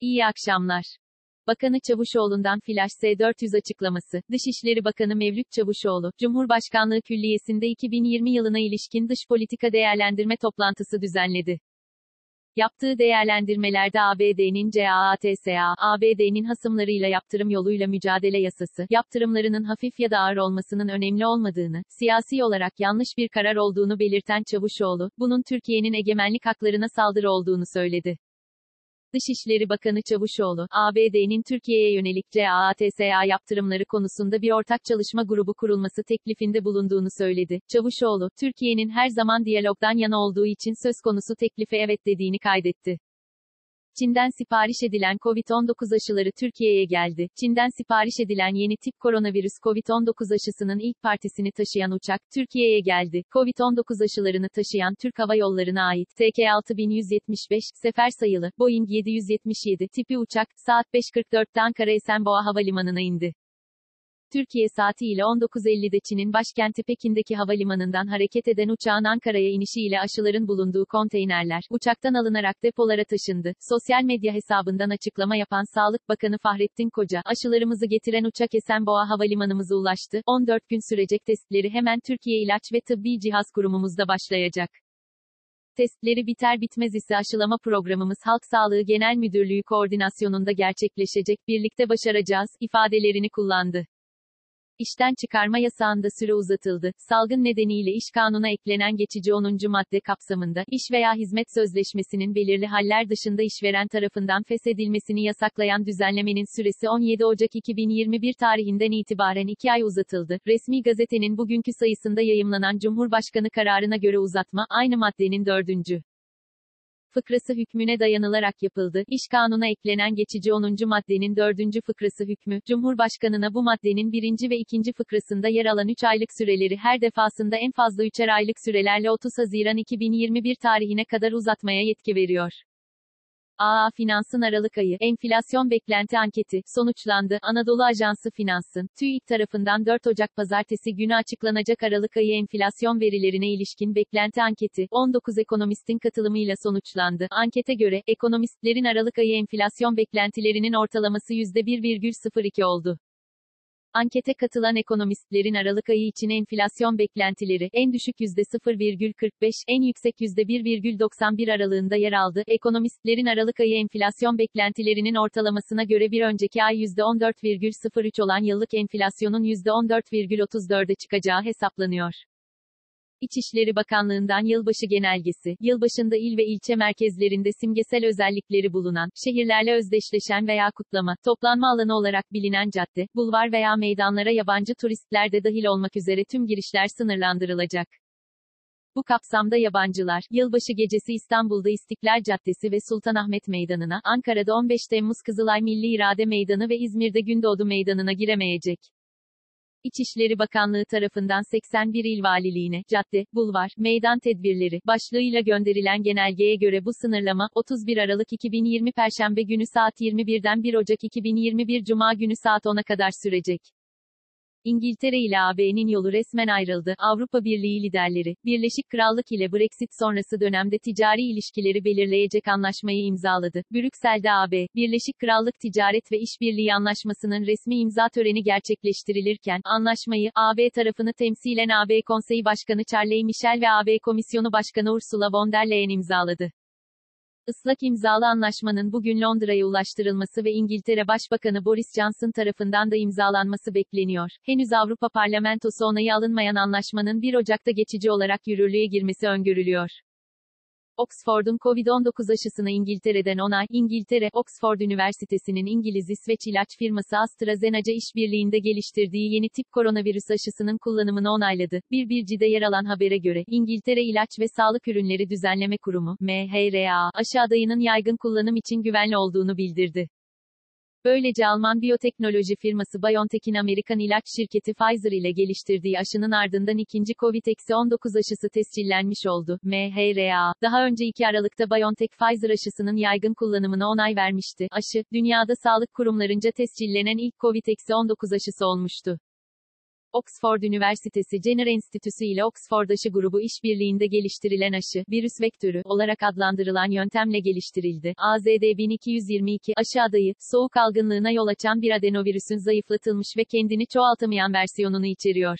İyi akşamlar. Bakanı Çavuşoğlu'ndan Flash S400 açıklaması. Dışişleri Bakanı Mevlüt Çavuşoğlu, Cumhurbaşkanlığı Külliyesi'nde 2020 yılına ilişkin dış politika değerlendirme toplantısı düzenledi. Yaptığı değerlendirmelerde ABD'nin CAATSA, ABD'nin hasımlarıyla yaptırım yoluyla mücadele yasası, yaptırımlarının hafif ya da ağır olmasının önemli olmadığını, siyasi olarak yanlış bir karar olduğunu belirten Çavuşoğlu, bunun Türkiye'nin egemenlik haklarına saldırı olduğunu söyledi. Dışişleri Bakanı Çavuşoğlu, ABD'nin Türkiye'ye yönelik CAATSA yaptırımları konusunda bir ortak çalışma grubu kurulması teklifinde bulunduğunu söyledi. Çavuşoğlu, Türkiye'nin her zaman diyalogdan yana olduğu için söz konusu teklife evet dediğini kaydetti. Çin'den sipariş edilen COVID-19 aşıları Türkiye'ye geldi. Çin'den sipariş edilen yeni tip koronavirüs COVID-19 aşısının ilk partisini taşıyan uçak, Türkiye'ye geldi. COVID-19 aşılarını taşıyan Türk Hava Yolları'na ait TK6175, sefer sayılı, Boeing 777 tipi uçak, saat 5.44'te Ankara Esenboğa Havalimanı'na indi. Türkiye saatiyle 19.50'de Çin'in başkenti Pekin'deki havalimanından hareket eden uçağın Ankara'ya inişiyle aşıların bulunduğu konteynerler, uçaktan alınarak depolara taşındı. Sosyal medya hesabından açıklama yapan Sağlık Bakanı Fahrettin Koca, aşılarımızı getiren uçak Esenboğa Havalimanımıza ulaştı. 14 gün sürecek testleri hemen Türkiye İlaç ve Tıbbi Cihaz Kurumumuzda başlayacak. Testleri biter bitmez ise aşılama programımız Halk Sağlığı Genel Müdürlüğü koordinasyonunda gerçekleşecek, birlikte başaracağız, ifadelerini kullandı. İşten çıkarma yasağında süre uzatıldı. Salgın nedeniyle iş kanuna eklenen geçici 10. madde kapsamında, iş veya hizmet sözleşmesinin belirli haller dışında işveren tarafından feshedilmesini yasaklayan düzenlemenin süresi 17 Ocak 2021 tarihinden itibaren 2 ay uzatıldı. Resmi gazetenin bugünkü sayısında yayımlanan Cumhurbaşkanı kararına göre uzatma, aynı maddenin 4 fıkrası hükmüne dayanılarak yapıldı. İş kanuna eklenen geçici 10. maddenin 4. fıkrası hükmü, Cumhurbaşkanına bu maddenin 1. ve 2. fıkrasında yer alan 3 aylık süreleri her defasında en fazla 3'er aylık sürelerle 30 Haziran 2021 tarihine kadar uzatmaya yetki veriyor. AA Finans'ın Aralık ayı enflasyon beklenti anketi sonuçlandı. Anadolu Ajansı Finans'ın TÜİK tarafından 4 Ocak pazartesi günü açıklanacak Aralık ayı enflasyon verilerine ilişkin beklenti anketi 19 ekonomistin katılımıyla sonuçlandı. Ankete göre ekonomistlerin Aralık ayı enflasyon beklentilerinin ortalaması %1,02 oldu. Ankete katılan ekonomistlerin Aralık ayı için enflasyon beklentileri, en düşük %0,45, en yüksek %1,91 aralığında yer aldı. Ekonomistlerin Aralık ayı enflasyon beklentilerinin ortalamasına göre bir önceki ay %14,03 olan yıllık enflasyonun %14,34'e çıkacağı hesaplanıyor. İçişleri Bakanlığı'ndan yılbaşı genelgesi, yılbaşında il ve ilçe merkezlerinde simgesel özellikleri bulunan, şehirlerle özdeşleşen veya kutlama, toplanma alanı olarak bilinen cadde, bulvar veya meydanlara yabancı turistler de dahil olmak üzere tüm girişler sınırlandırılacak. Bu kapsamda yabancılar, yılbaşı gecesi İstanbul'da İstiklal Caddesi ve Sultanahmet Meydanı'na, Ankara'da 15 Temmuz Kızılay Milli İrade Meydanı ve İzmir'de Gündoğdu Meydanı'na giremeyecek. İçişleri Bakanlığı tarafından 81 il valiliğine, cadde, bulvar, meydan tedbirleri, başlığıyla gönderilen genelgeye göre bu sınırlama, 31 Aralık 2020 Perşembe günü saat 21'den 1 Ocak 2021 Cuma günü saat 10'a kadar sürecek. İngiltere ile AB'nin yolu resmen ayrıldı. Avrupa Birliği liderleri, Birleşik Krallık ile Brexit sonrası dönemde ticari ilişkileri belirleyecek anlaşmayı imzaladı. Brüksel'de AB, Birleşik Krallık Ticaret ve İşbirliği Anlaşması'nın resmi imza töreni gerçekleştirilirken, anlaşmayı, AB tarafını temsilen AB Konseyi Başkanı Charles Michel ve AB Komisyonu Başkanı Ursula von der Leyen imzaladı. Islak imzalı anlaşmanın bugün Londra'ya ulaştırılması ve İngiltere Başbakanı Boris Johnson tarafından da imzalanması bekleniyor. Henüz Avrupa Parlamentosu onayı alınmayan anlaşmanın 1 Ocak'ta geçici olarak yürürlüğe girmesi öngörülüyor. Oxford'un Covid-19 aşısına İngiltere'den onay, İngiltere, Oxford Üniversitesi'nin İngiliz-İsveç ilaç firması AstraZeneca işbirliğinde geliştirdiği yeni tip koronavirüs aşısının kullanımını onayladı. Bir bilgide yer alan habere göre, İngiltere İlaç ve Sağlık Ürünleri Düzenleme Kurumu, MHRA, aşı adayının yaygın kullanım için güvenli olduğunu bildirdi. Böylece Alman biyoteknoloji firması BioNTech'in Amerikan ilaç şirketi Pfizer ile geliştirdiği aşının ardından ikinci COVID-19 aşısı tescillenmiş oldu. MHRA, daha önce 2 Aralık'ta BioNTech Pfizer aşısının yaygın kullanımına onay vermişti. Aşı, dünyada sağlık kurumlarınca tescillenen ilk COVID-19 aşısı olmuştu. Oxford Üniversitesi Jenner Enstitüsü ile Oxford aşı grubu işbirliğinde geliştirilen aşı, virüs vektörü olarak adlandırılan yöntemle geliştirildi. AZD1222 aşı adayı, soğuk algınlığına yol açan bir adenovirüsün zayıflatılmış ve kendini çoğaltamayan versiyonunu içeriyor.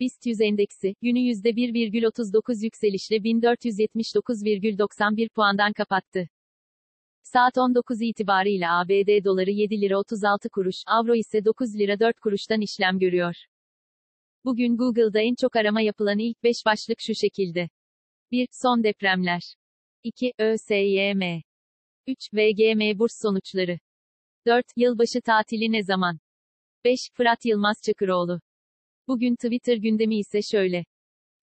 BIST 100 endeksi, günü %1,39 yükselişle 1479,91 puandan kapattı. Saat 19 itibarıyla ABD doları 7 lira 36 kuruş, avro ise 9 lira 4 kuruştan işlem görüyor. Bugün Google'da en çok arama yapılan ilk 5 başlık şu şekilde. 1. Son depremler. 2. ÖSYM. 3. VGM burs sonuçları. 4. Yılbaşı tatili ne zaman? 5. Fırat Yılmaz Çakıroğlu. Bugün Twitter gündemi ise şöyle.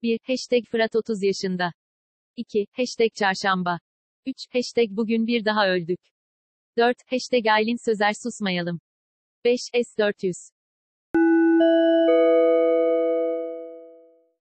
1. Hashtag Fırat 30 yaşında. 2. Hashtag Çarşamba. 3. Hashtag bugün bir daha öldük. 4. Hashtag Aylin Sözer susmayalım. 5. S400.